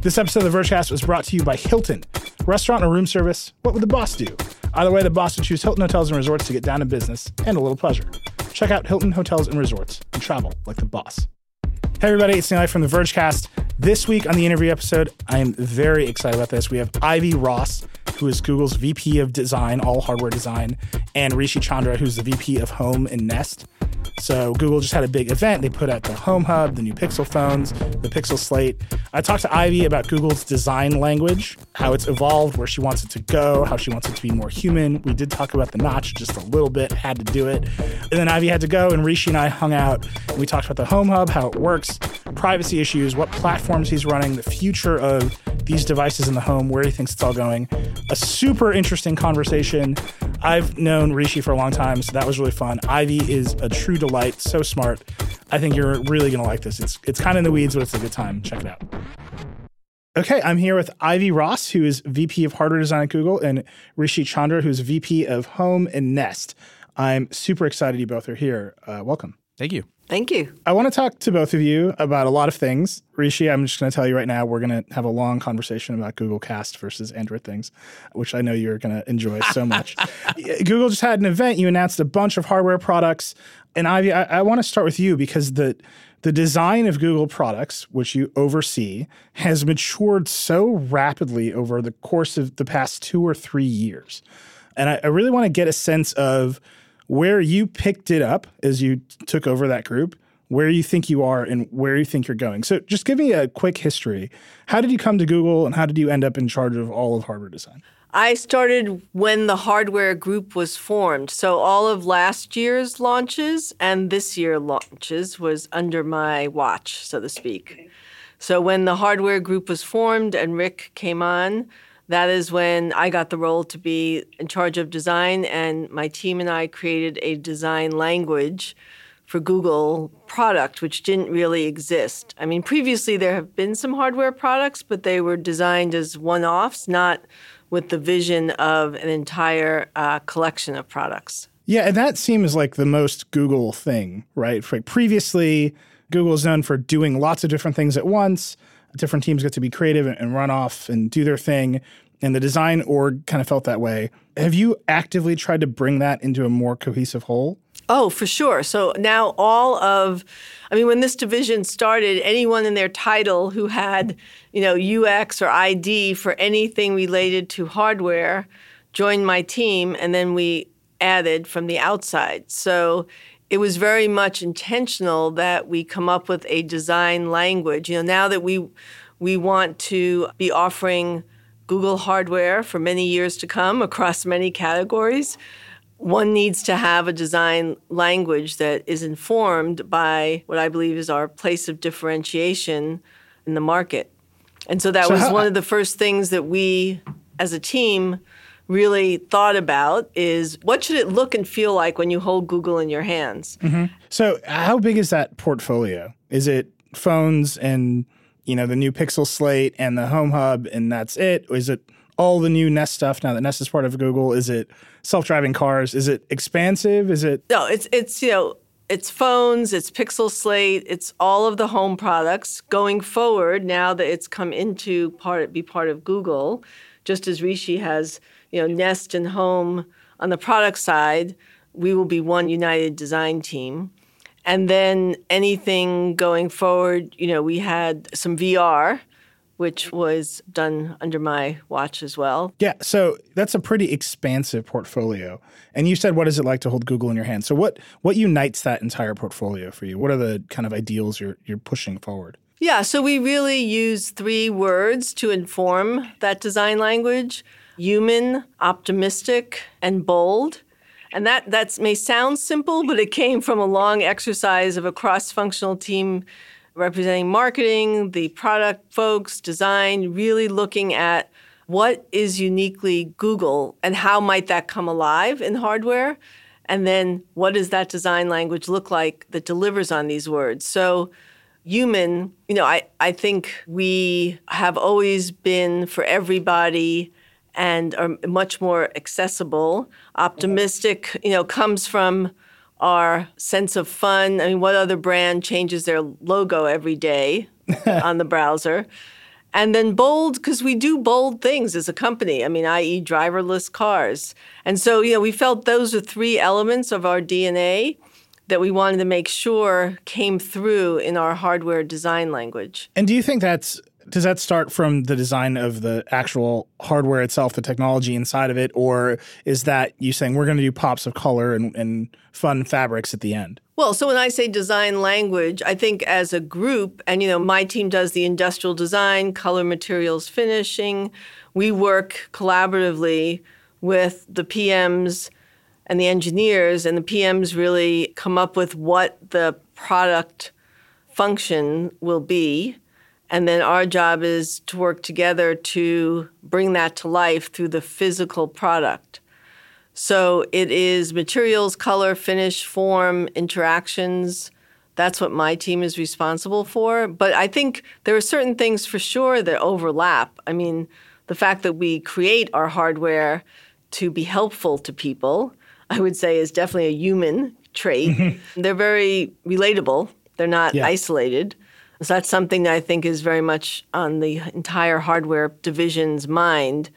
This episode of the Vergecast was brought to you by Hilton. Restaurant or room service, what would the boss do? Either way, the boss would choose Hilton Hotels and Resorts to get down to business and a little pleasure. Check out Hilton Hotels and Resorts and travel like the boss. Hey, everybody, it's Neil from the Vergecast. This week on the interview episode, I am very excited about this. We have Ivy Ross, who is Google's VP of Design, all hardware design, and Rishi Chandra, who's the VP of Home and Nest. So Google just had a big event. They put out the Home Hub, the new Pixel phones, the Pixel Slate. I talked to Ivy about Google's design language, how it's evolved, where she wants it to go, how she wants it to be more human. We did talk about the notch just a little bit, had to do it. And then Ivy had to go, and Rishi and I hung out. We talked about the Home Hub, how it works, privacy issues, what platforms he's running, the future of these devices in the home, where he thinks it's all going. A super interesting conversation. I've known Rishi for a long time, so that was really fun. Ivy is a true delight, so smart. I think you're really going to like this. It's it's kind of in the weeds, but it's a good time. Check it out. Okay, I'm here with Ivy Ross, who is VP of Hardware Design at Google, and Rishi Chandra, who's VP of Home and Nest. I'm super excited you both are here. Uh, welcome. Thank you. Thank you. I want to talk to both of you about a lot of things. Rishi, I'm just going to tell you right now, we're going to have a long conversation about Google Cast versus Android things, which I know you're going to enjoy so much. Google just had an event. You announced a bunch of hardware products. And Ivy, I, I want to start with you because the the design of Google products, which you oversee, has matured so rapidly over the course of the past two or three years. And I, I really want to get a sense of where you picked it up as you took over that group, where you think you are, and where you think you're going. So just give me a quick history. How did you come to Google, and how did you end up in charge of all of hardware design? I started when the hardware group was formed. So all of last year's launches and this year launches was under my watch, so to speak. So when the hardware group was formed and Rick came on, that is when I got the role to be in charge of design, and my team and I created a design language for Google product, which didn't really exist. I mean, previously there have been some hardware products, but they were designed as one offs, not with the vision of an entire uh, collection of products. Yeah, and that seems like the most Google thing, right? For previously, Google is known for doing lots of different things at once different teams get to be creative and run off and do their thing. And the design org kind of felt that way. Have you actively tried to bring that into a more cohesive whole? Oh, for sure. So now all of, I mean, when this division started, anyone in their title who had, you know, UX or ID for anything related to hardware joined my team, and then we added from the outside. So it was very much intentional that we come up with a design language. You know, now that we we want to be offering Google hardware for many years to come across many categories, one needs to have a design language that is informed by what I believe is our place of differentiation in the market. And so that so was how, one of the first things that we as a team really thought about is what should it look and feel like when you hold Google in your hands? Mm-hmm. So, how big is that portfolio? Is it phones and you know the new Pixel Slate and the Home Hub, and that's it? Or is it all the new Nest stuff now that Nest is part of Google? Is it self-driving cars? Is it expansive? Is it no? It's it's you know it's phones, it's Pixel Slate, it's all of the home products going forward. Now that it's come into part be part of Google, just as Rishi has you know, Nest and Home on the product side, we will be one united design team. And then anything going forward, you know, we had some VR, which was done under my watch as well. Yeah, so that's a pretty expansive portfolio. And you said what is it like to hold Google in your hand? So what what unites that entire portfolio for you? What are the kind of ideals you're you're pushing forward? Yeah, so we really use three words to inform that design language human, optimistic, and bold. And that that may sound simple, but it came from a long exercise of a cross-functional team representing marketing, the product folks, design, really looking at what is uniquely Google and how might that come alive in hardware? And then what does that design language look like that delivers on these words? So human, you know, I, I think we have always been for everybody and are much more accessible. Optimistic, you know, comes from our sense of fun. I mean, what other brand changes their logo every day on the browser? And then bold, because we do bold things as a company, I mean, i.e., driverless cars. And so, you know, we felt those are three elements of our DNA that we wanted to make sure came through in our hardware design language. And do you think that's does that start from the design of the actual hardware itself, the technology inside of it, or is that you saying we're going to do pops of color and, and fun fabrics at the end? Well, so when I say design language, I think as a group, and you know, my team does the industrial design, color materials finishing. We work collaboratively with the PMs and the engineers, and the PMs really come up with what the product function will be. And then our job is to work together to bring that to life through the physical product. So it is materials, color, finish, form, interactions. That's what my team is responsible for. But I think there are certain things for sure that overlap. I mean, the fact that we create our hardware to be helpful to people I would say is definitely a human trait. Mm-hmm. They're very relatable. They're not yeah. isolated. So that's something that I think is very much on the entire hardware division's mind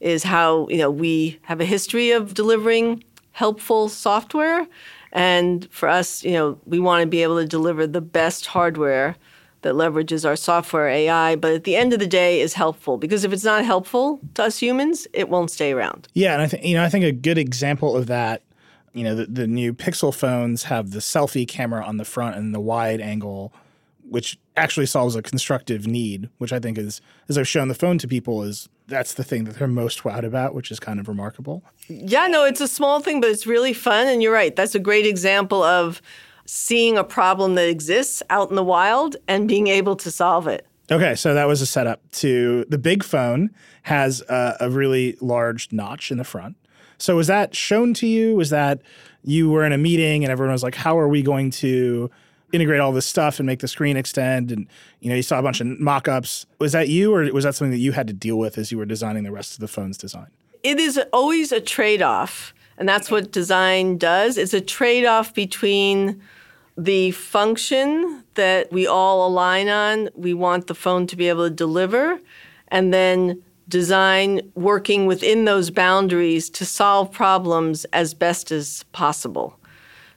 is how, you know, we have a history of delivering helpful software and for us, you know, we want to be able to deliver the best hardware that leverages our software AI, but at the end of the day is helpful because if it's not helpful to us humans, it won't stay around. Yeah, and I think you know I think a good example of that, you know, the, the new Pixel phones have the selfie camera on the front and the wide angle, which actually solves a constructive need, which I think is as I've shown the phone to people is that's the thing that they're most wowed about, which is kind of remarkable. Yeah, no, it's a small thing, but it's really fun, and you're right. That's a great example of seeing a problem that exists out in the wild and being able to solve it. Okay, so that was a setup to the big phone has a, a, really large notch in the front. So was that shown to you? Was that you were in a meeting and everyone was like, "How are we going to integrate all this stuff and make the screen extend?" And you know, you saw a bunch of mock-ups. Was that you, or was that something that you had to deal with as you were designing the rest of the phone's design? It is always a trade-off, and that's what design does. It's a trade-off between the function that we all align on, we want the phone to be able to deliver, and then design working within those boundaries to solve problems as best as possible.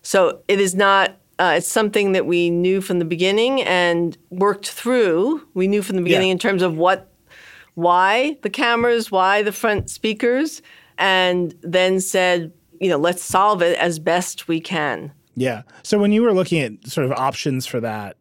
So it is not. Uh, it's something that we knew from the beginning and worked through. We knew from the beginning yeah. in terms of what, why the cameras, why the front speakers, and then said, you know, let's solve it as best we can. Yeah. So when you were looking at sort of options for that,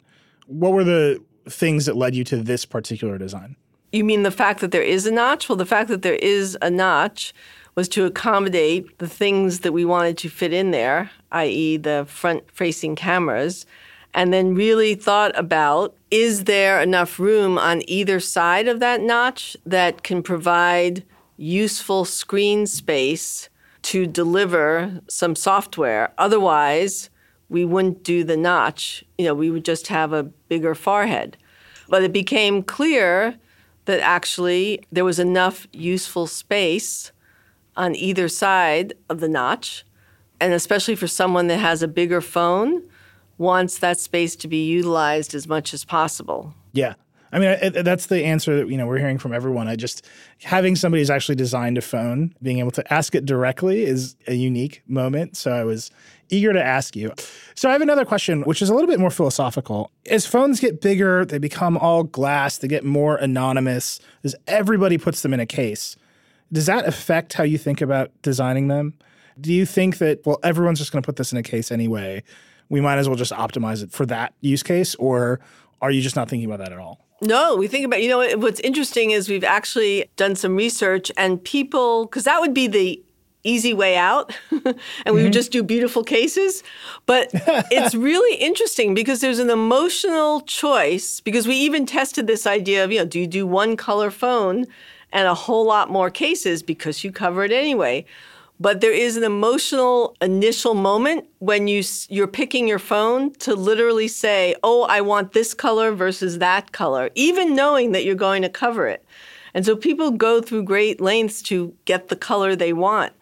what were the things that led you to this particular design? You mean the fact that there is a notch? Well, the fact that there is a notch was to accommodate the things that we wanted to fit in there, i.e., the front facing cameras, and then really thought about is there enough room on either side of that notch that can provide useful screen space to deliver some software. Otherwise, we wouldn't do the notch. You know, we would just have a bigger forehead. But it became clear that actually there was enough useful space on either side of the notch. And especially for someone that has a bigger phone, wants that space to be utilized as much as possible. Yeah. I mean, it, that's the answer that you know we're hearing from everyone. I just having somebody who's actually designed a phone, being able to ask it directly is a unique moment. So I was eager to ask you. So I have another question, which is a little bit more philosophical. As phones get bigger, they become all glass, they get more anonymous, as everybody puts them in a case. Does that affect how you think about designing them? Do you think that well, everyone's just going to put this in a case anyway? We might as well just optimize it for that use case, or are you just not thinking about that at all? No, we think about, you know, what's interesting is we've actually done some research and people, because that would be the easy way out and we mm-hmm. would just do beautiful cases. But it's really interesting because there's an emotional choice because we even tested this idea of, you know, do you do one color phone and a whole lot more cases because you cover it anyway? but there is an emotional initial moment when you you're picking your phone to literally say, "Oh, I want this color versus that color," even knowing that you're going to cover it. And so people go through great lengths to get the color they want.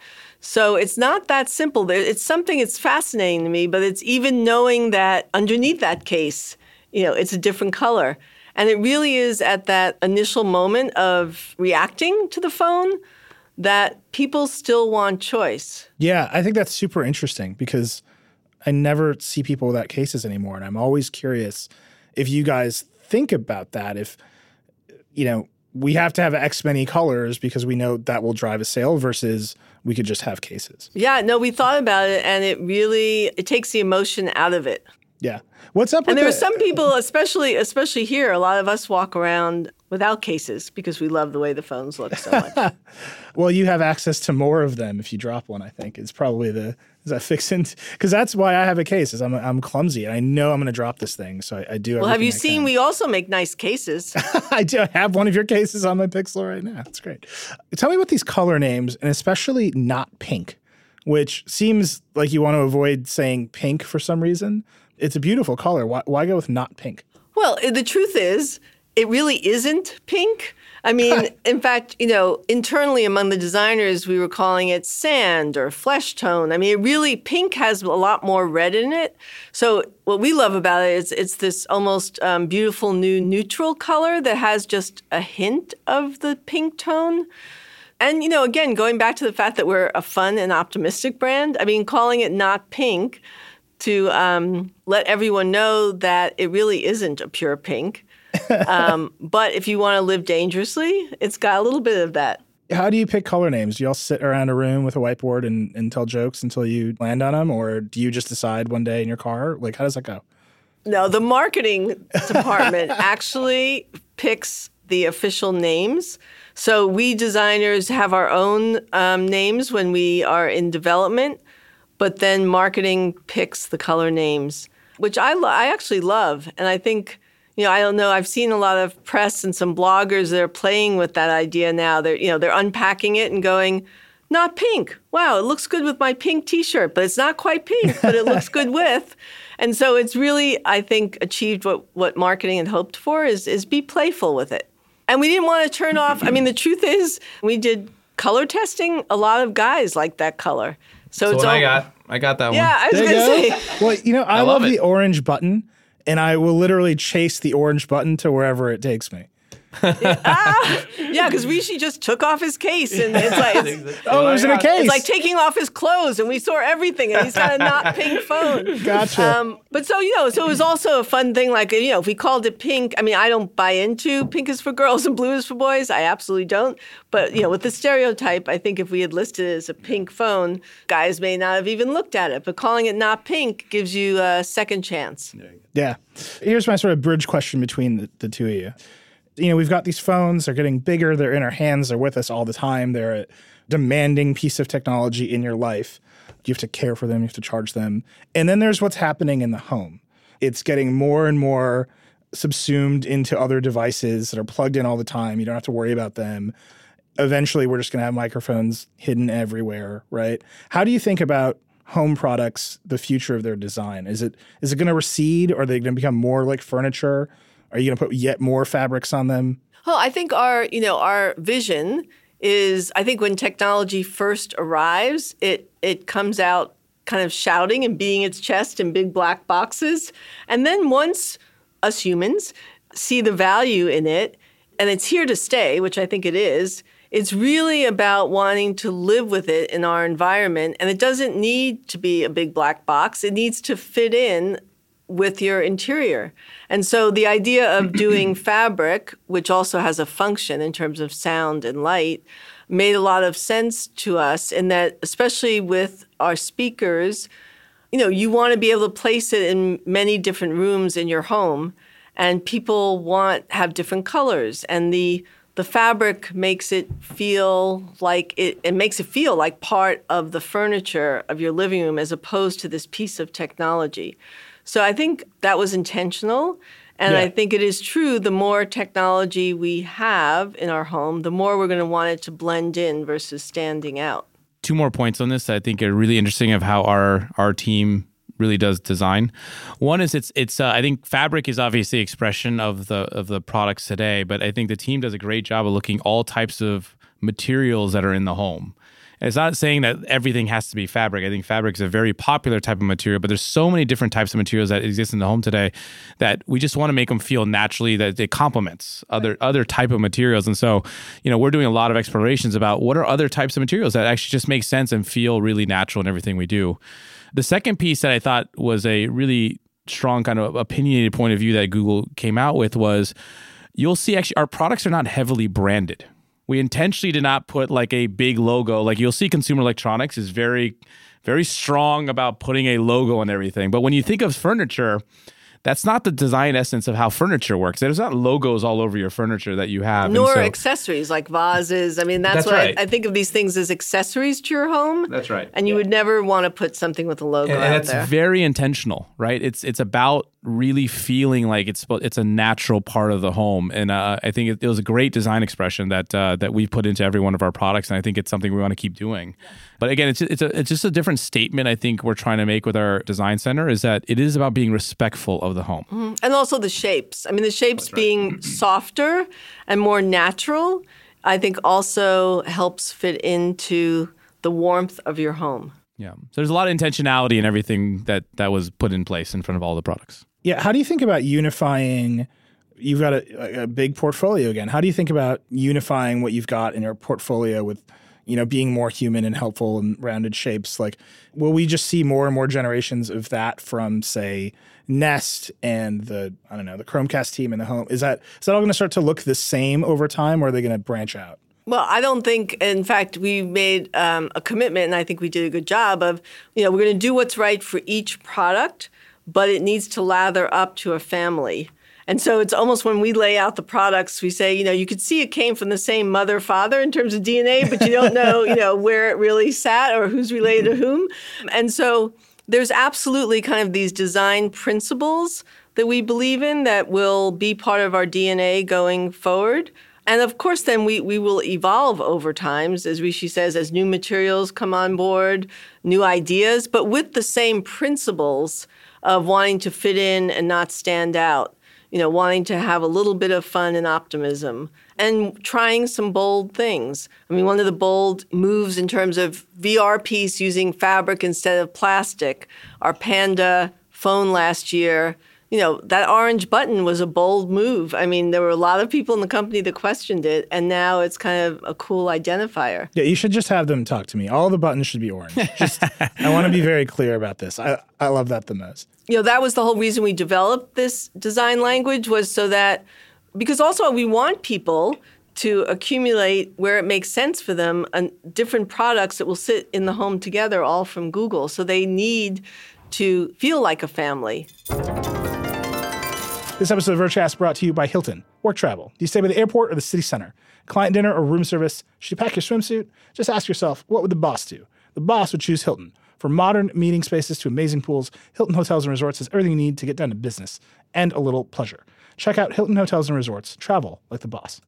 So it's not that simple. It's something that's fascinating to me, but it's even knowing that underneath that case, you know, it's a different color. And it really is at that initial moment of reacting to the phone that people still want choice. Yeah, I think that's super interesting because I never see people without cases anymore. And I'm always curious if you guys think about that. If, you know, we have to have X many colors because we know that will drive a sale versus we could just have cases. Yeah, no, we thought about it and it really it takes the emotion out of it. Yeah. What's up with And there the, are some people, especially especially here, a lot of us walk around without cases because we love the way the phones look so much. Well, you have access to more of them if you drop one. I think it's probably the is that fixing because that's why I have a case. Is I'm I'm clumsy and I know I'm going to drop this thing, so I, I do. well, have you seen we also make nice cases? I do have one of your cases on my Pixel right now. That's great. Tell me about these color names and especially not pink, which seems like you want to avoid saying pink for some reason. It's a beautiful color. Why, why go with not pink? Well, the truth is, it really isn't pink. I mean, in fact, you know, internally among the designers, we were calling it sand or flesh tone. I mean, it really pink has a lot more red in it. So what we love about it is it's this almost um, beautiful new neutral color that has just a hint of the pink tone. And you know, again, going back to the fact that we're a fun and optimistic brand, I mean, calling it not pink to um, let everyone know that it really isn't a pure pink. um, but if you want to live dangerously, it's got a little bit of that. How do you pick color names? Do you all sit around a room with a whiteboard and, and tell jokes until you land on them? Or do you just decide one day in your car? Like, how does that go? No, the marketing department actually picks the official names. So we designers have our own um, names when we are in development, but then marketing picks the color names, which I lo- I actually love, and I think. You know, I don't know. I've seen a lot of press and some bloggers that are playing with that idea now. They're, you know, they're unpacking it and going, not pink. Wow, it looks good with my pink T-shirt, but it's not quite pink, but it looks good with. And so it's really, I think, achieved what what marketing had hoped for is is be playful with it. And we didn't want to turn off. I mean, the truth is, we did color testing. A lot of guys like that color. So That's it's what I got. I got that Yeah, one. Yeah, I was There going to say. Well, you know, I, love, love the orange button, and I will literally chase the orange button to wherever it takes me. Yeah, because Rishi just took off his case, and it's like it's, Oh, it was in a case. it's like taking off his clothes, and we saw everything, and he's got a not pink phone. Gotcha. Um, but so you know, so it was also a fun thing. Like you know, if we called it pink, I mean, I don't buy into pink is for girls and blue is for boys. I absolutely don't. But you know, with the stereotype, I think if we had listed it as a pink phone, guys may not have even looked at it. But calling it not pink gives you a second chance. Yeah. Here's my sort of bridge question between the, the two of you. You know, we've got these phones, they're getting bigger, they're in our hands, they're with us all the time. They're a demanding piece of technology in your life. You have to care for them, you have to charge them. And then there's what's happening in the home. It's getting more and more subsumed into other devices that are plugged in all the time. You don't have to worry about them. Eventually, we're just going to have microphones hidden everywhere, right? How do you think about home products, the future of their design? Is it is it going to recede? Or are they going to become more like furniture? Are you going to put yet more fabrics on them? Well, I think our, you know, our vision is I think when technology first arrives, it it comes out kind of shouting and beating its chest in big black boxes. And then once us humans see the value in it and it's here to stay, which I think it is, it's really about wanting to live with it in our environment. And it doesn't need to be a big black box. It needs to fit in with your interior. And so the idea of doing fabric, which also has a function in terms of sound and light, made a lot of sense to us in that, especially with our speakers, you know, you want to be able to place it in many different rooms in your home, and people want have different colors, and the the fabric makes it feel like it, it makes it feel like part of the furniture of your living room as opposed to this piece of technology. So I think that was intentional. And Yeah. I think it is true the more technology we have in our home, the more we're going to want it to blend in versus standing out. Two more points on this that I think are really interesting of how our our team really does design. One is it's it's uh, I think fabric is obviously expression of the of the products today, but I think the team does a great job of looking all types of materials that are in the home. It's not saying that everything has to be fabric. I think fabric is a very popular type of material, but there's so many different types of materials that exist in the home today that we just want to make them feel naturally that it complements other other type of materials. And so, you know, we're doing a lot of explorations about what are other types of materials that actually just make sense and feel really natural in everything we do. The second piece that I thought was a really strong kind of opinionated point of view that Google came out with was you'll see actually our products are not heavily branded we intentionally did not put like a big logo. Like you'll see consumer electronics is very, very strong about putting a logo on everything. But when you think of furniture, that's not the design essence of how furniture works. There's not logos all over your furniture that you have. Nor so, accessories like vases. I mean, that's, that's what right. I, I, think of these things as accessories to your home. That's right. And you yeah. would never want to put something with a logo and, and that's there. very intentional, right? It's it's about really feeling like it's it's a natural part of the home, and uh, I think it, it, was a great design expression that uh, that we put into every one of our products, and I think it's something we want to keep doing. But again, it's it's a, it's just a different statement I think we're trying to make with our design center is that it is about being respectful of the home, mm-hmm. and also the shapes. I mean, the shapes right. being softer and more natural, I think also helps fit into the warmth of your home. Yeah. So there's a lot of intentionality in everything that that was put in place in front of all the products. Yeah. How do you think about unifying? You've got a, a big portfolio again. How do you think about unifying what you've got in your portfolio with, you know, being more human and helpful and rounded shapes? Like, will we just see more and more generations of that from, say, Nest and the I don't know the Chromecast team in the home? Is that is that all going to start to look the same over time, or are they going to branch out? Well, I don't think, in fact, we made um, a commitment, and I think we did a good job of, you know, we're going to do what's right for each product, but it needs to lather up to a family. And so it's almost when we lay out the products, we say, you know, you could see it came from the same mother, father in terms of DNA, but you don't know, you know, where it really sat or who's related to whom. And so there's absolutely kind of these design principles that we believe in that will be part of our DNA going forward. And of course, then we, we will evolve over times, as Rishi says, as new materials come on board, new ideas, but with the same principles of wanting to fit in and not stand out, you know, wanting to have a little bit of fun and optimism and trying some bold things. I mean, one of the bold moves in terms of VR piece using fabric instead of plastic, our Panda phone last year you know, that orange button was a bold move. I mean, there were a lot of people in the company that questioned it, and now it's kind of a cool identifier. Yeah, you should just have them talk to me. All the buttons should be orange. Just, I want to be very clear about this. I, I love that the most. You know, that was the whole reason we developed this design language was so that, because also we want people to accumulate where it makes sense for them and different products that will sit in the home together, all from Google. So they need to feel like a family. This episode of Vergecast brought to you by Hilton. Work travel. Do you stay by the airport or the city center? Client dinner or room service? Should you pack your swimsuit? Just ask yourself, what would the boss do? The boss would choose Hilton. From modern meeting spaces to amazing pools, Hilton Hotels and Resorts has everything you need to get down to business and a little pleasure. Check out Hilton Hotels and Resorts. Travel like the boss.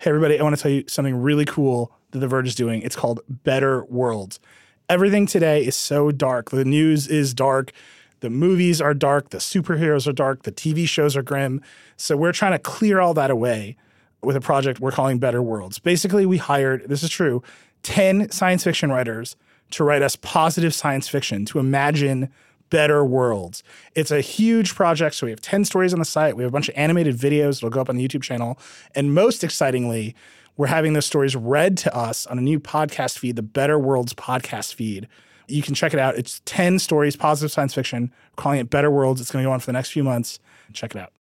Hey, everybody, I want to tell you something really cool that The Verge is doing. It's called Better Worlds. Everything today is so dark. The news is dark. The movies are dark, the superheroes are dark, the TV shows are grim. So we're trying to clear all that away with a project we're calling Better Worlds. Basically, we hired, this is true, 10 science fiction writers to write us positive science fiction, to imagine better worlds. It's a huge project. So we have 10 stories on the site. We have a bunch of animated videos that'll go up on the YouTube channel. And most excitingly, we're having those stories read to us on a new podcast feed, the Better Worlds podcast feed. You can check it out. It's 10 stories, positive science fiction, We're calling it Better Worlds. It's going to go on for the next few months. Check it out.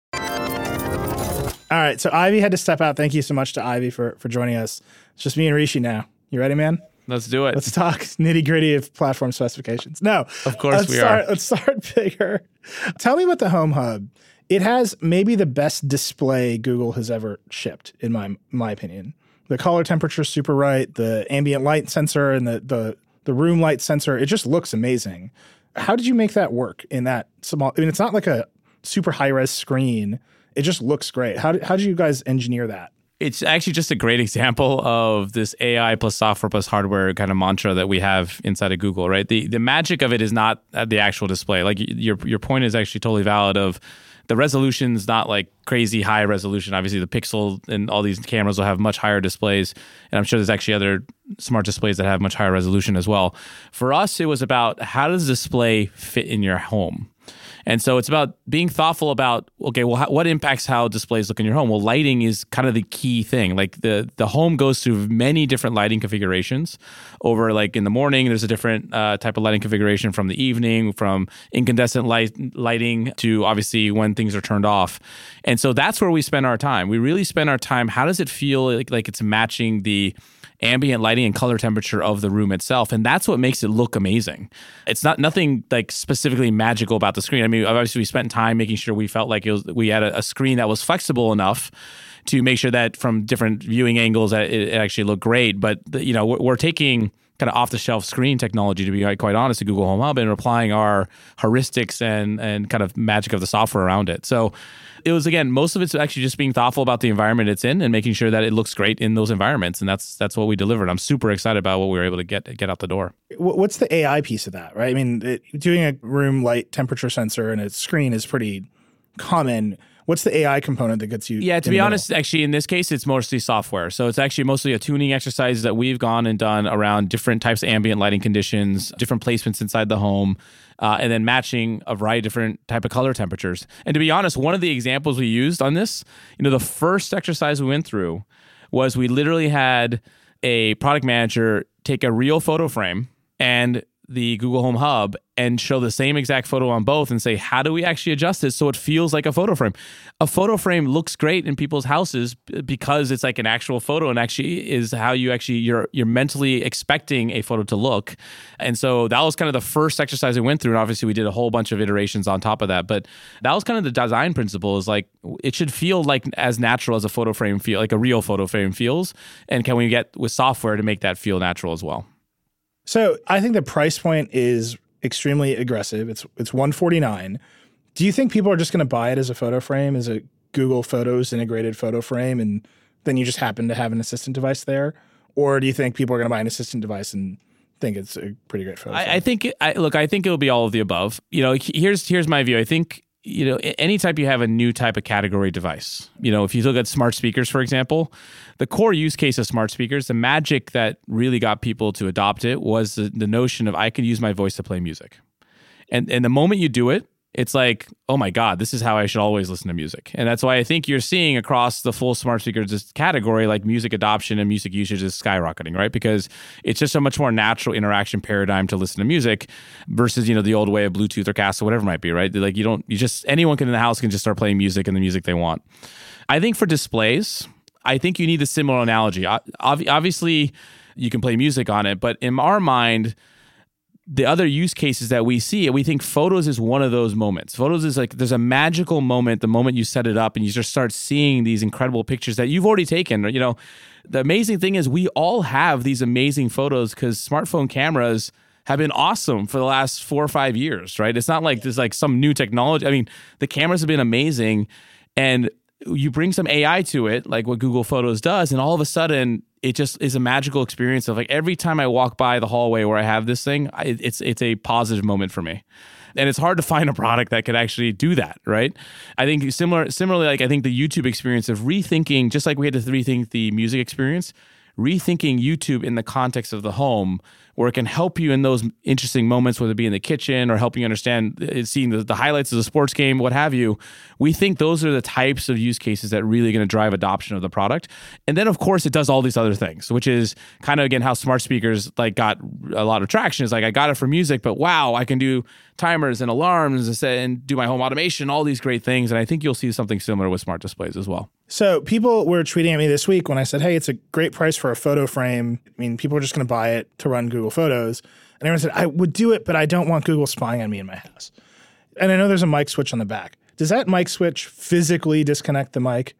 All right. So Ivy had to step out. Thank you so much to Ivy for, for joining us. It's just me and Rishi now. You ready, man? Let's do it. Let's talk nitty gritty of platform specifications. No, of course let's we start, are. Let's start bigger. Tell me about the Home Hub. It has maybe the best display Google has ever shipped, in my my opinion. The color temperature is super right. The ambient light sensor and the the the room light sensor, it just looks amazing. How did you make that work in that small? I mean, it's not like a super high res screen. It just looks great. How did, how did you guys engineer that? It's actually just a great example of this AI plus software plus hardware kind of mantra that we have inside of Google, right? The the magic of it is not the actual display. Like your your point is actually totally valid of the resolution's not like crazy high resolution. Obviously, the Pixel and all these cameras will have much higher displays, and I'm sure there's actually other smart displays that have much higher resolution as well. For us, it was about how does display fit in your home. And so it's about being thoughtful about okay, well, how, what impacts how displays look in your home? Well, lighting is kind of the key thing. Like the the home goes through many different lighting configurations. Over like in the morning, there's a different uh, type of lighting configuration from the evening, from incandescent light lighting to obviously when things are turned off. And so that's where we spend our time. We really spend our time. How does it feel like, like it's matching the ambient lighting and color temperature of the room itself and that's what makes it look amazing. It's not nothing like specifically magical about the screen. I mean obviously we spent time making sure we felt like was we had a, a screen that was flexible enough to make sure that from different viewing angles it, it actually looked great. But you know we're, we're taking kind of off the shelf screen technology, to be quite honest, to Google Home Hub and applying our heuristics and and kind of magic of the software around it. So it was again, most of it's actually just being thoughtful about the environment it's in and making sure that it looks great in those environments, and that's that's what we delivered. I'm super excited about what we were able to get get out the door. What's the AI piece of that, right? I mean, it, doing a room light temperature sensor and a screen is pretty common what's the AI component that gets you? Yeah, to be honest, actually, in this case, it's mostly software. So it's actually mostly a tuning exercise that we've gone and done around different types of ambient lighting conditions, different placements inside the home. Uh, and then matching a variety of different type of color temperatures. And to be honest, one of the examples we used on this, you know, the first exercise we went through was we literally had a product manager take a real photo frame and the Google Home Hub and show the same exact photo on both and say, how do we actually adjust it so it feels like a photo frame? A photo frame looks great in people's houses because it's like an actual photo and actually is how you actually you're you're mentally expecting a photo to look. And so that was kind of the first exercise we went through. And obviously we did a whole bunch of iterations on top of that. But that was kind of the design principle is like it should feel like as natural as a photo frame feel like a real photo frame feels. And can we get with software to make that feel natural as well? So I think the price point is extremely aggressive. It's it's 149. Do you think people are just going to buy it as a photo frame, as a Google Photos integrated photo frame, and then you just happen to have an assistant device there, or do you think people are going to buy an assistant device and think it's a pretty great photo? I, I, think. I, look, I think it'll be all of the above. You know, here's here's my view. I think you know, anytime you have a new type of category device, you know, if you look at smart speakers, for example, the core use case of smart speakers, the magic that really got people to adopt it was the, the notion of I can use my voice to play music. And and the moment you do it, it's like, oh my God, this is how I should always listen to music. And that's why I think you're seeing across the full smart speakers category, like music adoption and music usage is skyrocketing, right? Because it's just a much more natural interaction paradigm to listen to music versus, you know, the old way of Bluetooth or Cast or whatever it might be, right? Like you don't, you just, anyone can in the house can just start playing music and the music they want. I think for displays, I think you need a similar analogy. Obviously, you can play music on it, but in our mind, the other use cases that we see, we think photos is one of those moments. Photos is like there's a magical moment the moment you set it up and you just start seeing these incredible pictures that you've already taken. You know, the amazing thing is we all have these amazing photos because smartphone cameras have been awesome for the last four or five years, right? It's not like there's like some new technology. I mean, the cameras have been amazing and you bring some AI to it, like what Google Photos does, and all of a sudden it just is a magical experience of like every time I walk by the hallway where I have this thing, I, it's it's a positive moment for me. And it's hard to find a product that could actually do that, right? I think similar similarly like I think the YouTube experience of rethinking just like we had to rethink the music experience, rethinking YouTube in the context of the home where it can help you in those interesting moments, whether it be in the kitchen or helping you understand uh, seeing the, the highlights of the sports game, what have you. We think those are the types of use cases that really going to drive adoption of the product. And then, of course, it does all these other things, which is kind of again how smart speakers like got a lot of traction. Is like I got it for music, but wow, I can do timers and alarms and do my home automation, all these great things. And I think you'll see something similar with smart displays as well. So people were tweeting at me this week when I said, "Hey, it's a great price for a photo frame." I mean, people are just going to buy it to run Google Photos, and everyone said, "I would do it, but I don't want Google spying on me in my house." And I know there's a mic switch on the back. Does that mic switch physically disconnect the mic?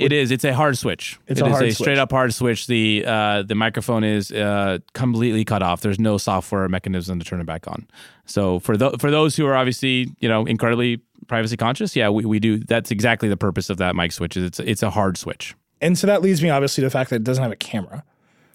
It is. It's a hard switch. It's it a is a straight up hard switch. The uh, the microphone is uh, completely cut off. There's no software mechanism to turn it back on. So for th- for those who are obviously you know incredibly privacy conscious, yeah, we, we do. That's exactly the purpose of that mic switch. Is it's it's a hard switch. And so that leads me obviously to the fact that it doesn't have a camera.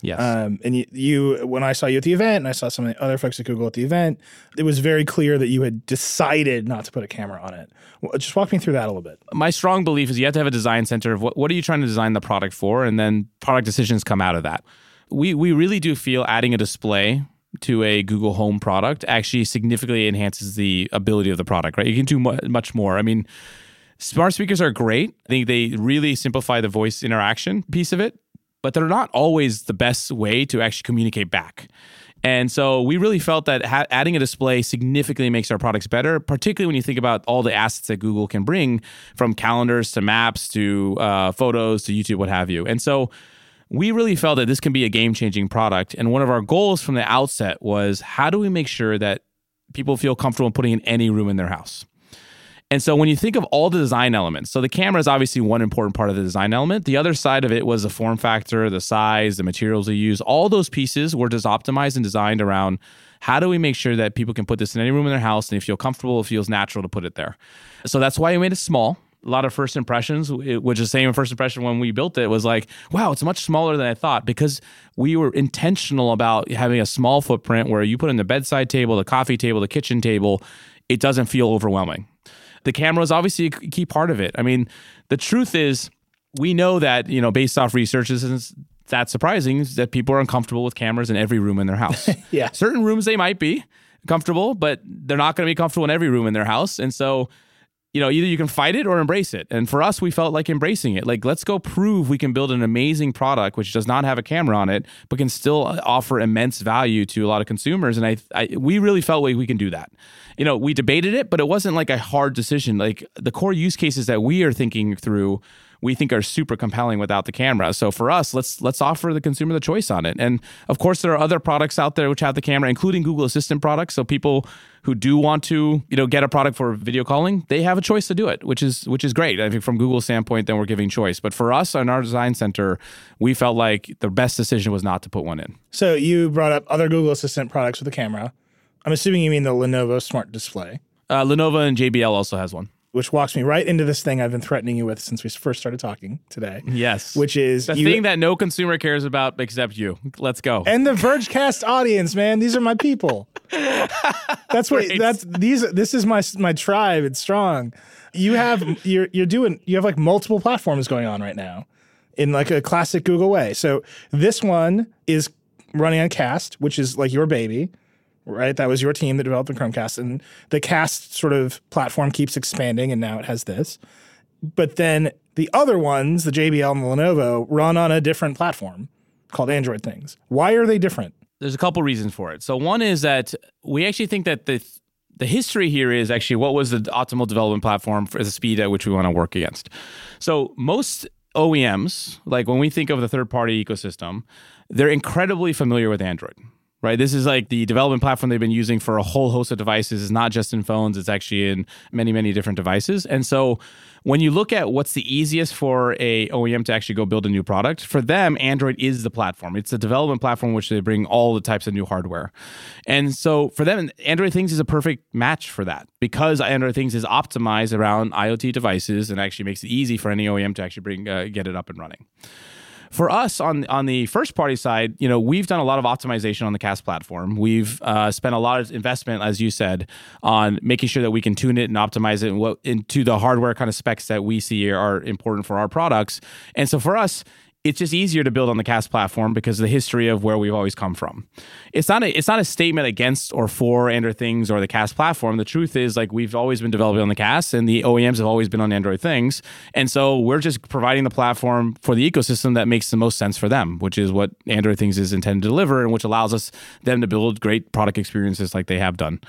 Yes. Um, and you, you, when I saw you at the event, and I saw some of the other folks at Google at the event, it was very clear that you had decided not to put a camera on it. Well, just walk me through that a little bit. My strong belief is you have to have a design center of what, what are you trying to design the product for, and then product decisions come out of that. We we really do feel adding a display to a Google Home product actually significantly enhances the ability of the product. Right, you can do mu- much more. I mean. Smart speakers are great. I think they really simplify the voice interaction piece of it, but they're not always the best way to actually communicate back. And so we really felt that ha- adding a display significantly makes our products better, particularly when you think about all the assets that Google can bring from calendars to maps to uh, photos to YouTube, what have you. And so we really felt that this can be a game changing product. And one of our goals from the outset was how do we make sure that people feel comfortable putting in any room in their house? And so when you think of all the design elements, so the camera is obviously one important part of the design element. The other side of it was the form factor, the size, the materials we use. All those pieces were just optimized and designed around how do we make sure that people can put this in any room in their house and they feel comfortable, it feels natural to put it there. So that's why we made it small. A lot of first impressions, which is the same first impression when we built it, was like, wow, it's much smaller than I thought because we were intentional about having a small footprint where you put in the bedside table, the coffee table, the kitchen table, it doesn't feel overwhelming the camera is obviously a key part of it. I mean, the truth is, we know that you know based off research, this isn't that surprising that people are uncomfortable with cameras in every room in their house. yeah, certain rooms they might be comfortable, but they're not going to be comfortable in every room in their house, and so you know, either you can fight it or embrace it. And for us, we felt like embracing it. Like, let's go prove we can build an amazing product which does not have a camera on it, but can still uh, offer immense value to a lot of consumers. And I, I we really felt like we can do that. You know, we debated it, but it wasn't like a hard decision. Like the core use cases that we are thinking through we think are super compelling without the camera. So for us, let's let's offer the consumer the choice on it. And of course, there are other products out there which have the camera, including Google Assistant products. So people who do want to, you know, get a product for video calling, they have a choice to do it, which is which is great. I think from Google's standpoint, then we're giving choice. But for us in our design center, we felt like the best decision was not to put one in. So you brought up other Google Assistant products with a camera. I'm assuming you mean the Lenovo Smart Display. Uh, Lenovo and JBL also has one which walks me right into this thing I've been threatening you with since we first started talking today. Yes. Which is the you, thing that no consumer cares about except you. Let's go. And the Vergecast audience, man. These are my people. that's what that's these this is my my tribe. It's strong. You have you're you're doing you have like multiple platforms going on right now in like a classic Google way. So this one is running on Cast, which is like your baby right? That was your team that developed the Chromecast, and the Cast sort of platform keeps expanding, and now it has this. But then the other ones, the JBL and the Lenovo, run on a different platform called Android Things. Why are they different? There's a couple reasons for it. So one is that we actually think that the the history here is actually what was the optimal development platform for the speed at which we want to work against. So most OEMs, like when we think of the third party ecosystem, they're incredibly familiar with Android right? This is like the development platform they've been using for a whole host of devices. It's not just in phones, it's actually in many, many different devices. And so when you look at what's the easiest for a OEM to actually go build a new product, for them, Android is the platform. It's the development platform which they bring all the types of new hardware. And so for them, Android Things is a perfect match for that because Android Things is optimized around IoT devices and actually makes it easy for any OEM to actually bring uh, get it up and running for us on on the first party side, you know, we've done a lot of optimization on the Cast platform. We've uh, spent a lot of investment, as you said, on making sure that we can tune it and optimize it into the hardware kind of specs that we see are important for our products. And so for us, it's just easier to build on the cast platform because of the history of where we've always come from. It's not a it's not a statement against or for Android things or the cast platform. The truth is like we've always been developing on the cast and the OEMs have always been on Android things. And so we're just providing the platform for the ecosystem that makes the most sense for them, which is what Android things is intended to deliver and which allows us them to build great product experiences like they have done.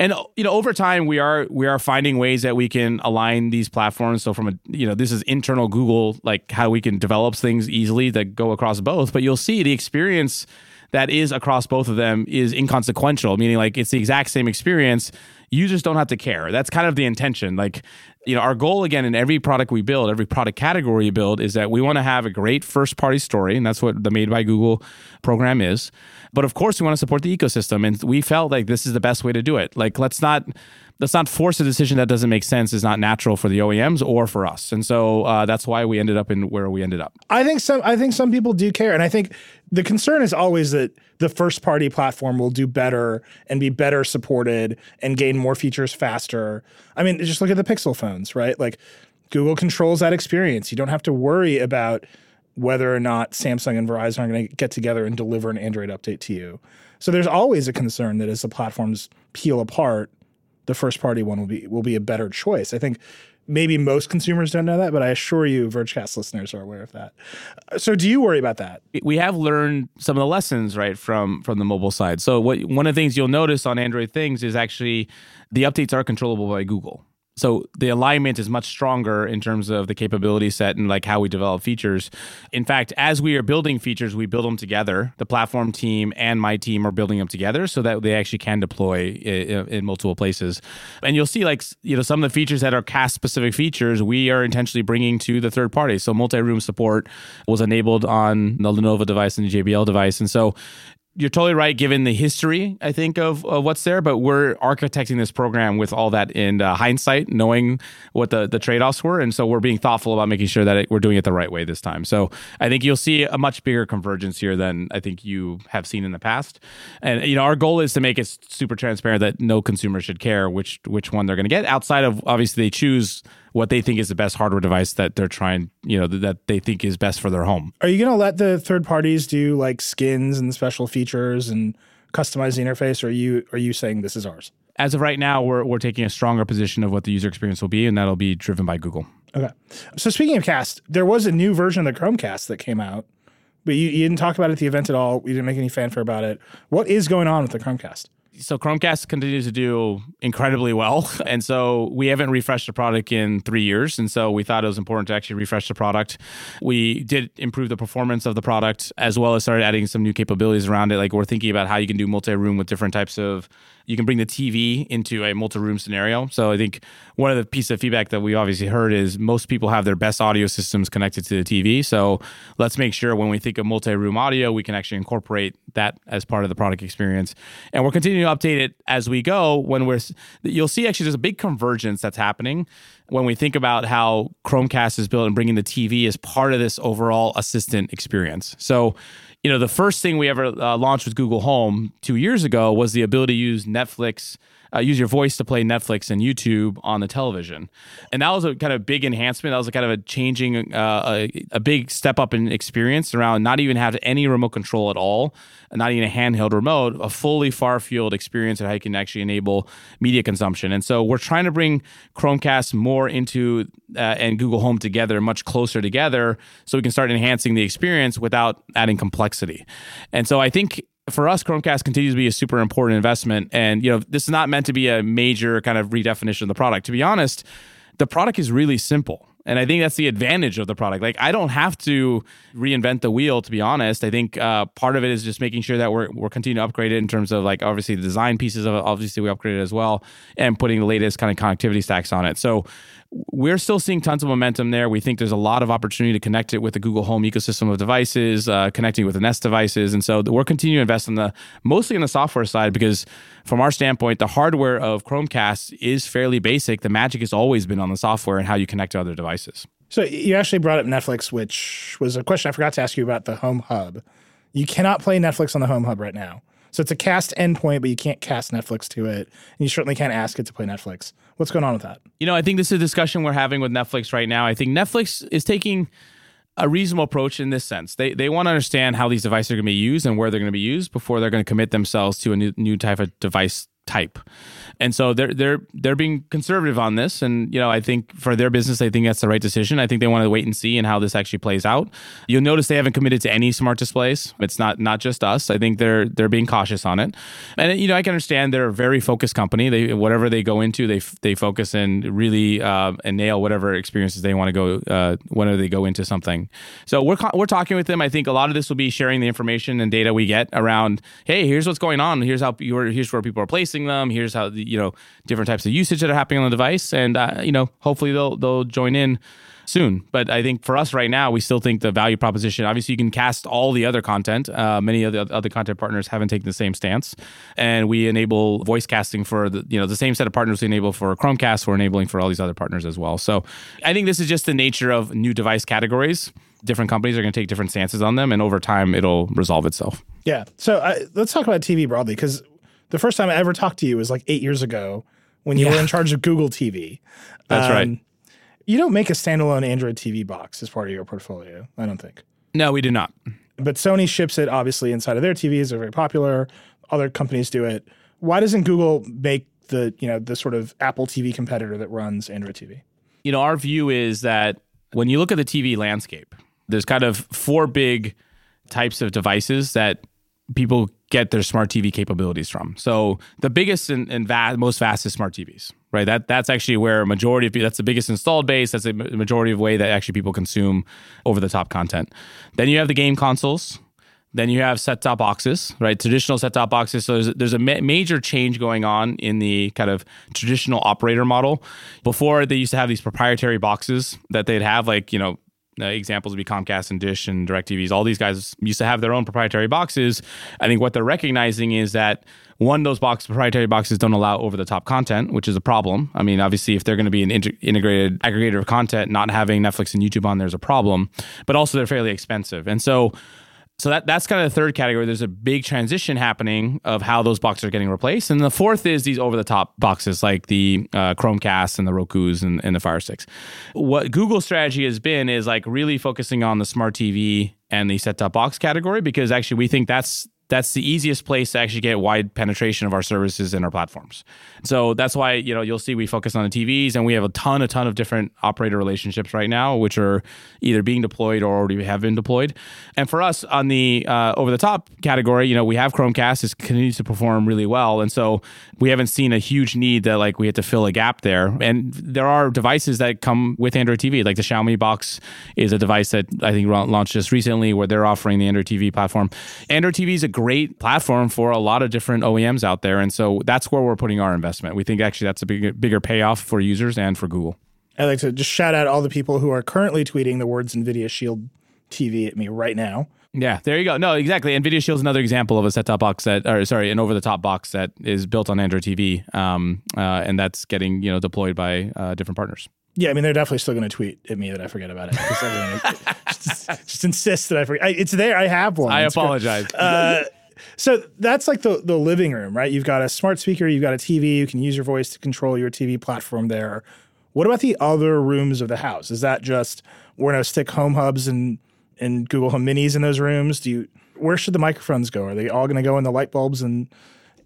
And you know, over time we are we are finding ways that we can align these platforms. So from a you know, this is internal Google like how we can develop things easily easily that go across both, but you'll see the experience that is across both of them is inconsequential, meaning like it's the exact same experience. You just don't have to care. That's kind of the intention. Like you know, our goal again in every product we build, every product category we build is that we want to have a great first party story. And that's what the Made by Google program is. But of course, we want to support the ecosystem. And we felt like this is the best way to do it. Like, let's not let's not force a decision that doesn't make sense is not natural for the OEMs or for us. And so uh, that's why we ended up in where we ended up. I think some I think some people do care, and I think the concern is always that the first party platform will do better and be better supported and gain more features faster. I mean, just look at the Pixel phones, right? Like Google controls that experience. You don't have to worry about whether or not Samsung and Verizon are going to get together and deliver an Android update to you. So there's always a concern that as the platforms peel apart, the first party one will be will be a better choice. I think maybe most consumers don't know that, but I assure you, Vergecast listeners are aware of that. Uh, so, do you worry about that? We have learned some of the lessons right from from the mobile side. So, what one of the things you'll notice on Android things is actually the updates are controllable by Google so the alignment is much stronger in terms of the capability set and like how we develop features. In fact as we are building features we build them together. The platform team and my team are building them together so that they actually can deploy in, in multiple places. And you'll see like you know some of the features that are cast specific features we are intentionally bringing to the third party. So multi-room support was enabled on the lenovo device and the jbl device. And so you're totally right given the history i think of, of, what's there but we're architecting this program with all that in uh, hindsight knowing what the, the trade-offs were. And so we're being thoughtful about making sure that it, we're doing it the right way this time. So i think you'll see a much bigger convergence here than i think you have seen in the past. And you know our goal is to make it super transparent that no consumer should care which which one they're going to get outside of obviously they choose what they think is the best hardware device that they're trying, you know, that they think is best for their home. Are you going to let the third parties do like skins and special features and customize the interface, or are you are you saying this is ours? As of right now, we're we're taking a stronger position of what the user experience will be, and that'll be driven by Google. Okay. So speaking of Cast, there was a new version of the Chromecast that came out, but you, you didn't talk about it at the event at all. You didn't make any fanfare about it. What is going on with the Chromecast? So Chromecast continues to do incredibly well. And so we haven't refreshed the product in three years. And so we thought it was important to actually refresh the product. We did improve the performance of the product as well as started adding some new capabilities around it. Like we're thinking about how you can do multi room with different types of you can bring the TV into a multi-room scenario. So I think one of the pieces of feedback that we obviously heard is most people have their best audio systems connected to the TV. So let's make sure when we think of multi-room audio, we can actually incorporate that as part of the product experience. And we're continuing to update it as we go. When we're, you'll see actually there's a big convergence that's happening when we think about how Chromecast is built and bringing the TV as part of this overall assistant experience. So you know, the first thing we ever uh, launched with Google Home two years ago was the ability to use Netflix uh, use your voice to play Netflix and YouTube on the television. And that was a kind of big enhancement. That was a kind of a changing, uh, a, a, big step up in experience around not even have any remote control at all, not even a handheld remote, a fully far field experience of how you can actually enable media consumption. And so we're trying to bring Chromecast more into uh, and Google Home together, much closer together, so we can start enhancing the experience without adding complexity. And so I think for us, Chromecast continues to be a super important investment. And, you know, this is not meant to be a major kind of redefinition of the product. To be honest, the product is really simple. And I think that's the advantage of the product. Like I don't have to reinvent the wheel, to be honest. I think uh, part of it is just making sure that we're we're continuing to upgrade it in terms of like obviously the design pieces of it. Obviously, we upgraded as well, and putting the latest kind of connectivity stacks on it. So we're still seeing tons of momentum there. We think there's a lot of opportunity to connect it with the Google Home ecosystem of devices, uh, connecting with the Nest devices, and so we're continuing to invest in the mostly in the software side because from our standpoint, the hardware of Chromecast is fairly basic. The magic has always been on the software and how you connect to other devices. So you actually brought up Netflix, which was a question I forgot to ask you about the Home Hub. You cannot play Netflix on the Home Hub right now. So it's a cast endpoint, but you can't cast Netflix to it. And you certainly can't ask it to play Netflix. What's going on with that? You know, I think this is a discussion we're having with Netflix right now. I think Netflix is taking a reasonable approach in this sense. They they want to understand how these devices are going to be used and where they're going to be used before they're going to commit themselves to a new, new type of device type. And so they're they're they're being conservative on this, and you know I think for their business, I think that's the right decision. I think they want to wait and see and how this actually plays out. You'll notice they haven't committed to any smart displays. It's not not just us. I think they're they're being cautious on it, and you know I can understand they're a very focused company. They whatever they go into, they they focus and really uh, and nail whatever experiences they want to go uh, whenever they go into something. So we're we're talking with them. I think a lot of this will be sharing the information and data we get around. Hey, here's what's going on. Here's how here's where people are placing them. Here's how the you know different types of usage that are happening on the device, and uh, you know hopefully they'll they'll join in soon. But I think for us right now, we still think the value proposition. Obviously, you can cast all the other content. Uh, many of the other content partners haven't taken the same stance, and we enable voice casting for the you know the same set of partners we enable for Chromecast. We're enabling for all these other partners as well. So I think this is just the nature of new device categories. Different companies are going to take different stances on them, and over time, it'll resolve itself. Yeah. So I, let's talk about TV broadly because the first time I ever talked to you was like eight years ago when you Yeah. were in charge of Google TV. That's right. Um, you don't make a standalone Android TV box as part of your portfolio, I don't think. No, we do not. But Sony ships it obviously inside of their TVs. They're very popular. Other companies do it. Why doesn't Google make the you know the sort of Apple TV competitor that runs Android TV? you know, our view is that when you look at the TV landscape, there's kind of four big types of devices that people get their smart TV capabilities from. So the biggest and, and most vast is smart TVs, right? That that's actually where a majority of people, that's the biggest installed base. That's the majority of way that actually people consume over the top content. Then you have the game consoles. Then you have set top boxes, right? Traditional set top boxes. So there's, there's a ma- major change going on in the kind of traditional operator model. Before, they used to have these proprietary boxes that they'd have, like, you know, uh, examples would be Comcast and Dish and DirecTVs. All these guys used to have their own proprietary boxes. I think what they're recognizing is that one, those box proprietary boxes don't allow over the top content, which is a problem. I mean, obviously, if they're going to be an inter- integrated aggregator of content, not having Netflix and YouTube on there is a problem. But also, they're fairly expensive, and so so that that's kind of the third category. There's a big transition happening of how those boxes are getting replaced, and the fourth is these over the top boxes like the uh, Chromecast and the Roku's and, and the Fire Sticks. What Google's strategy has been is like really focusing on the smart TV and the set top box category because actually we think that's that's the easiest place to actually get wide penetration of our services and our platforms. So that's why you know you'll see we focus on the TVs and we have a ton, a ton of different operator relationships right now, which are either being deployed or already have been deployed. And for us on the uh, over the top category, you know we have Chromecast, it continues to perform really well, and so we haven't seen a huge need that like we had to fill a gap there. And there are devices that come with Android TV, like the Xiaomi box is a device that I think launched just recently where they're offering the Android TV platform. Android TV is a great platform for a lot of different OEMs out there, and so that's where we're putting our investment. We think actually that's a big, bigger payoff for users and for Google. I'd like to just shout out all the people who are currently tweeting the words NVIDIA Shield TV at me right now. Yeah, there you go. No, exactly. NVIDIA Shield is another example of a set-top box that, or sorry, an over-the-top box that is built on Android TV, um, uh, and that's getting you know deployed by uh, different partners. Yeah, I mean, they're definitely still going to tweet at me that I forget about it. just, just insists that I forget. I, it's there. I have one. I It's apologize. Uh, so that's like the the living room, right? You've got a smart speaker, you've got a TV, you can use your voice to control your TV platform there. What about the other rooms of the house? Is that just we're going to stick home hubs and and Google Home Minis in those rooms? Do you where should the microphones go? Are they all going to go in the light bulbs and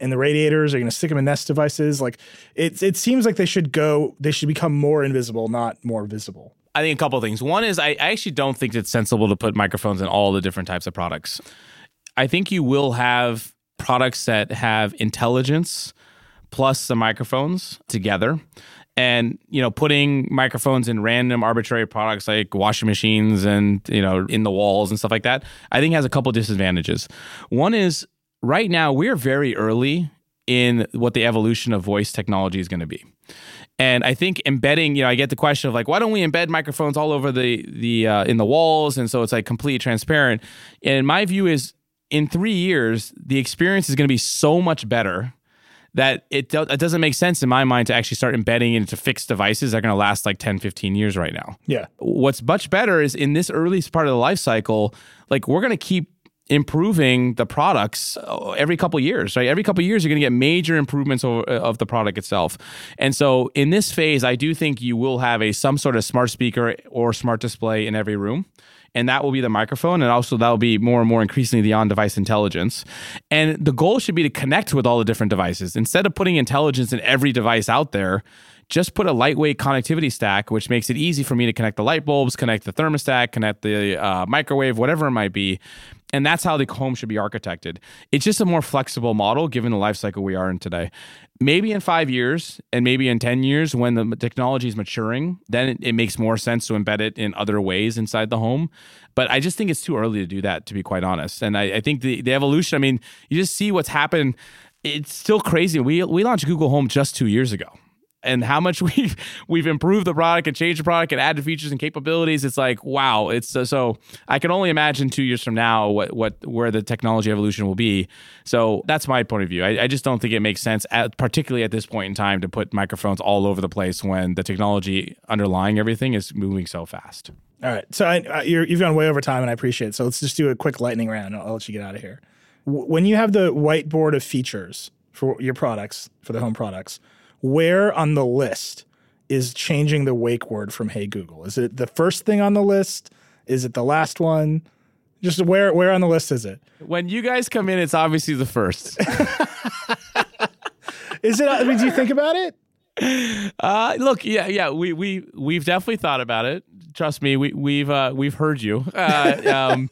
and the radiators? Are you going to stick them in Nest devices? Like it it seems like they should go. They should become more invisible, not more visible. I think a couple of things. One is I, I actually don't think it's sensible to put microphones in all the different types of products. I think you will have products that have intelligence plus the microphones together. And you know, putting microphones in random arbitrary products like washing machines and you know in the walls and stuff like that, I think has a couple disadvantages. One is right now we're very early in what the evolution of voice technology is going to be. And I think embedding, you know, I get the question of like, why don't we embed microphones all over the the uh, in the walls, and so it's like completely transparent. And my view is, in three years, the experience is going to be so much better that it, do- it doesn't make sense in my mind to actually start embedding into fixed devices that are going to last like 10, 15 years right now Yeah. what's much better is in this early part of the life cycle, like we're going to keep improving the products uh, every couple years, right? Every couple years, you're going to get major improvements over, uh, of the product itself. And so in this phase, I do think you will have a some sort of smart speaker or smart display in every room. And that will be the microphone. And also, that will be more and more increasingly the on device intelligence. And the goal should be to connect with all the different devices. Instead of putting intelligence in every device out there, just put a lightweight connectivity stack, which makes it easy for me to connect the light bulbs, connect the thermostat, connect the uh, microwave, whatever it might be. And that's how the home should be architected. It's just a more flexible model given the life cycle we are in today. Maybe in five years and maybe in 10 years when the technology is maturing, then it, it makes more sense to embed it in other ways inside the home. But I just think it's too early to do that, to be quite honest. And I, I think the, the evolution, I mean, you just see what's happened it's still crazy. We we launched Google Home just two years ago and how much we've we've improved the product and changed the product and added features and capabilities it's like wow it's so i can only imagine two years from now what what where the technology evolution will be. So that's my point of view. I, I just don't think it makes sense at, particularly at this point in time to put microphones all over the place when the technology underlying everything is moving so fast. All right. So I, uh, you have gone way over time and i appreciate it. So let's just do a quick lightning round. I'll, I'll let you get out of here. W- when you have the whiteboard of features for your products for the home products where on the list is changing the wake word from Hey Google? Is it the first thing on the list? Is it the last one? Just where where on the list is it? When you guys come in, it's obviously the first. is it? I mean, do you think about it? Uh, look, yeah, yeah, we we we've definitely thought about it. Trust me, we we've uh, we've heard you. Uh, um,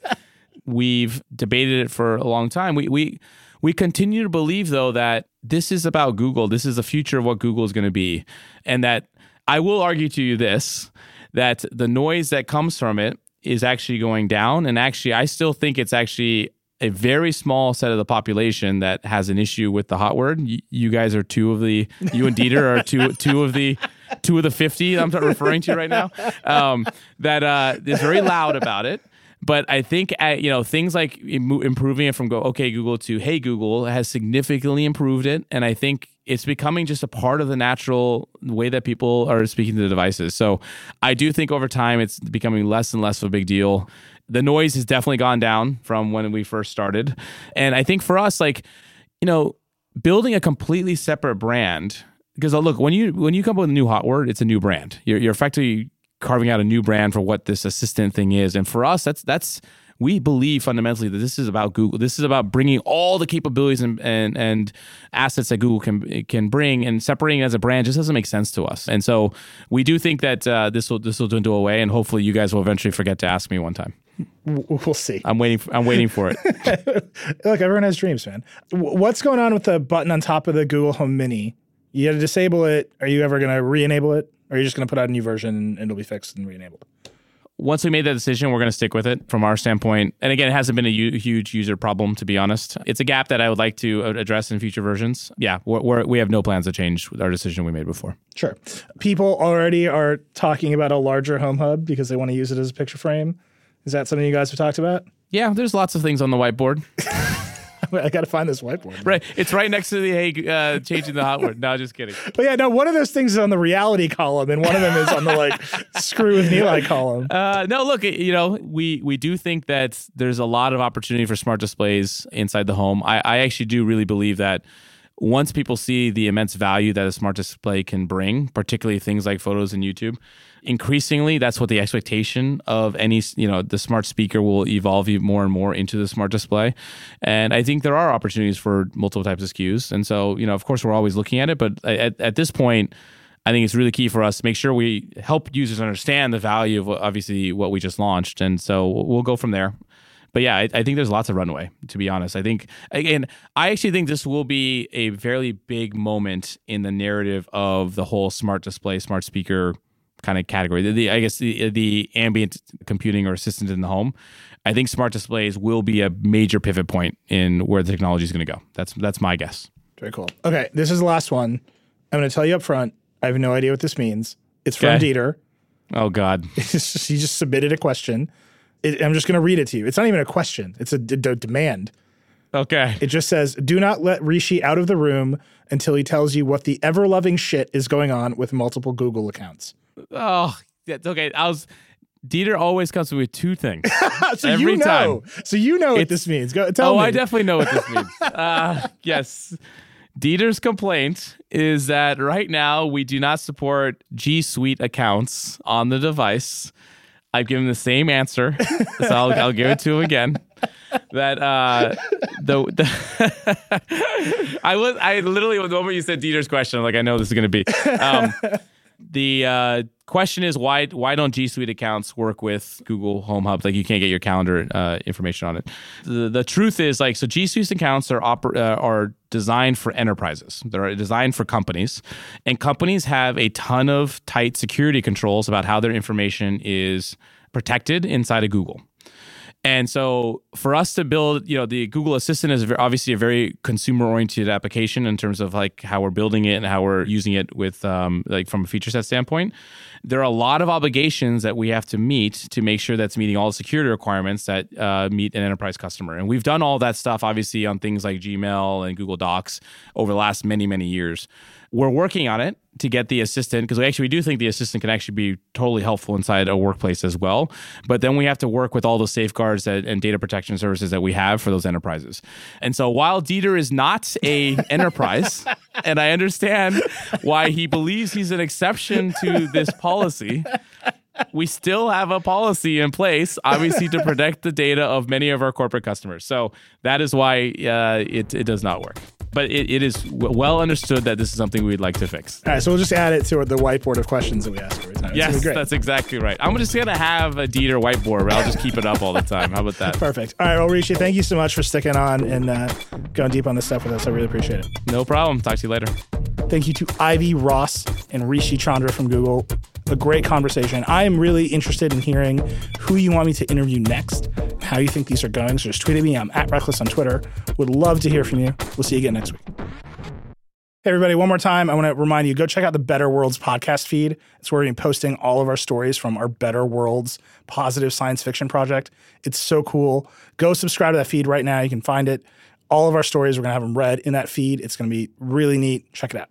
we've debated it for a long time. We we we continue to believe though that this is about Google. This is the future of what Google is going to be. And that I will argue to you this that the noise that comes from it is actually going down. And actually, I still think it's actually a very small set of the population that has an issue with the hot word. You, guys are two of the, you and Dieter are two, two of the, two of the 50 I'm referring to right now, um, that uh, is very loud about it. But I think uh, you know things like improving it from go okay Google to hey Google has significantly improved it, and I think it's becoming just a part of the natural way that people are speaking to the devices. So I do think over time it's becoming less and less of a big deal. The noise has definitely gone down from when we first started, and I think for us, like you know, building a completely separate brand because uh, look when you when you come up with a new hot word, it's a new brand. You're, you're effectively carving out a new brand for what this assistant thing is. And for us, that's that's we believe fundamentally that this is about Google. This is about bringing all the capabilities and, and, and assets that Google can can bring, and separating as a brand just doesn't make sense to us. And so we do think that uh, this will this will dwindle away, and hopefully you guys will eventually forget to ask me one time. We'll see. I'm waiting. For, I'm waiting for it. Look, everyone has dreams, man. What's going on with the button on top of the Google Home Mini? You got to disable it. Are you ever going to re-enable it? Or are you just going to put out a new version and it'll be fixed and re-enabled? Once we made that decision, we're going to stick with it from our standpoint. And again, it hasn't been a u- huge user problem, to be honest. It's a gap that I would like to address in future versions. Yeah, we're, we're, we have no plans to change our decision we made before. Sure. People already are talking about a larger home hub because they want to use it as a picture frame. Is that something you guys have talked about? Yeah, there's lots of things on the whiteboard. I got to find this whiteboard. Right, it's right next to the hey, uh, changing the hot word. No, just kidding. But yeah, no, one of those things is on the reality column, and one of them is on the like screw with Nilay column. Uh, no, look, you know, we we do think that there's a lot of opportunity for smart displays inside the home. I, I actually do really believe that once people see the immense value that a smart display can bring, particularly things like photos and YouTube, increasingly that's what the expectation of any you know the smart speaker will evolve more and more into the smart display and i think there are opportunities for multiple types of skus and so you know of course we're always looking at it but at, at this point I think it's really key for us to make sure we help users understand the value of obviously what we just launched, and so we'll go from there. But yeah, I, I, think there's lots of runway. To be honest, I think again, I actually think this will be a fairly big moment in the narrative of the whole smart display, smart speaker kind of category. The, the, I guess the the ambient computing or assistant in the home. I think smart displays will be a major pivot point in where the technology is going to go. That's that's my guess. Very cool. Okay, this is the last one. I'm going to tell you up front. I have no idea what this means. It's from okay. Dieter. Oh God, he just submitted a question. It, I'm just going to read it to you. It's not even a question. It's a, d- d- demand. Okay. It just says, "Do not let Rishi out of the room until he tells you what the ever loving shit is going on with multiple Google accounts." Oh, that's okay. I was. Dieter always comes with two things. so every you know. Time. So you know what this means. Go tell oh, me. I definitely know what this means. uh, yes. Dieter's complaint is that right now we do not support G Suite accounts on the device. I've given the same answer, so I'll, I'll give it to him again. That uh, the, the I was I literally the moment you said Dieter's question, I'm like I know this is going to be. Um, the uh, question is why why don't G Suite accounts work with Google Home Hub? Like you can't get your calendar uh, information on it. The, the truth is like so G Suite accounts are oper- uh, are designed for enterprises. They're designed for companies, and companies have a ton of tight security controls about how their information is protected inside of Google. And so for us to build, you know, the Google Assistant is obviously a very consumer oriented application in terms of like how we're building it and how we're using it with um, like from a feature set standpoint. There are a lot of obligations that we have to meet to make sure that's meeting all the security requirements that uh, meet an enterprise customer. And we've done all that stuff obviously on things like Gmail and Google Docs over the last many, many years. We're working on it to get the assistant because we actually we do think the assistant can actually be totally helpful inside a workplace as well. But then we have to work with all the safeguards that, and data protection services that we have for those enterprises. And so while Dieter is not a enterprise, and I understand why he believes he's an exception to this policy. We still have a policy in place, obviously, to protect the data of many of our corporate customers. So that is why uh, it, it does not work but it, it is well understood that this is something we'd like to fix. All right, so we'll just add it to the whiteboard of questions that we ask every time. Yes, that's exactly right. I'm just gonna have a Dieter whiteboard, but I'll just keep it up all the time. How about that? Perfect. All right, well, Rishi, thank you so much for sticking on and uh, going deep on this stuff with us. I really appreciate it. No problem. Talk to you later. Thank you to Ivy Ross and Rishi Chandra from Google. A great conversation. I am really interested in hearing who you want me to interview next, how you think these are going. So just tweet at me. I'm at Reckless on Twitter. Would love to hear from you. We'll see you again next week. Hey, everybody, one more time, I want to remind you go check out the Better Worlds podcast feed. It's where we're posting all of our stories from our Better Worlds positive science fiction project. It's so cool. Go subscribe to that feed right now. You can find it. All of our stories, we're going to have them read in that feed. It's going to be really neat. Check it out.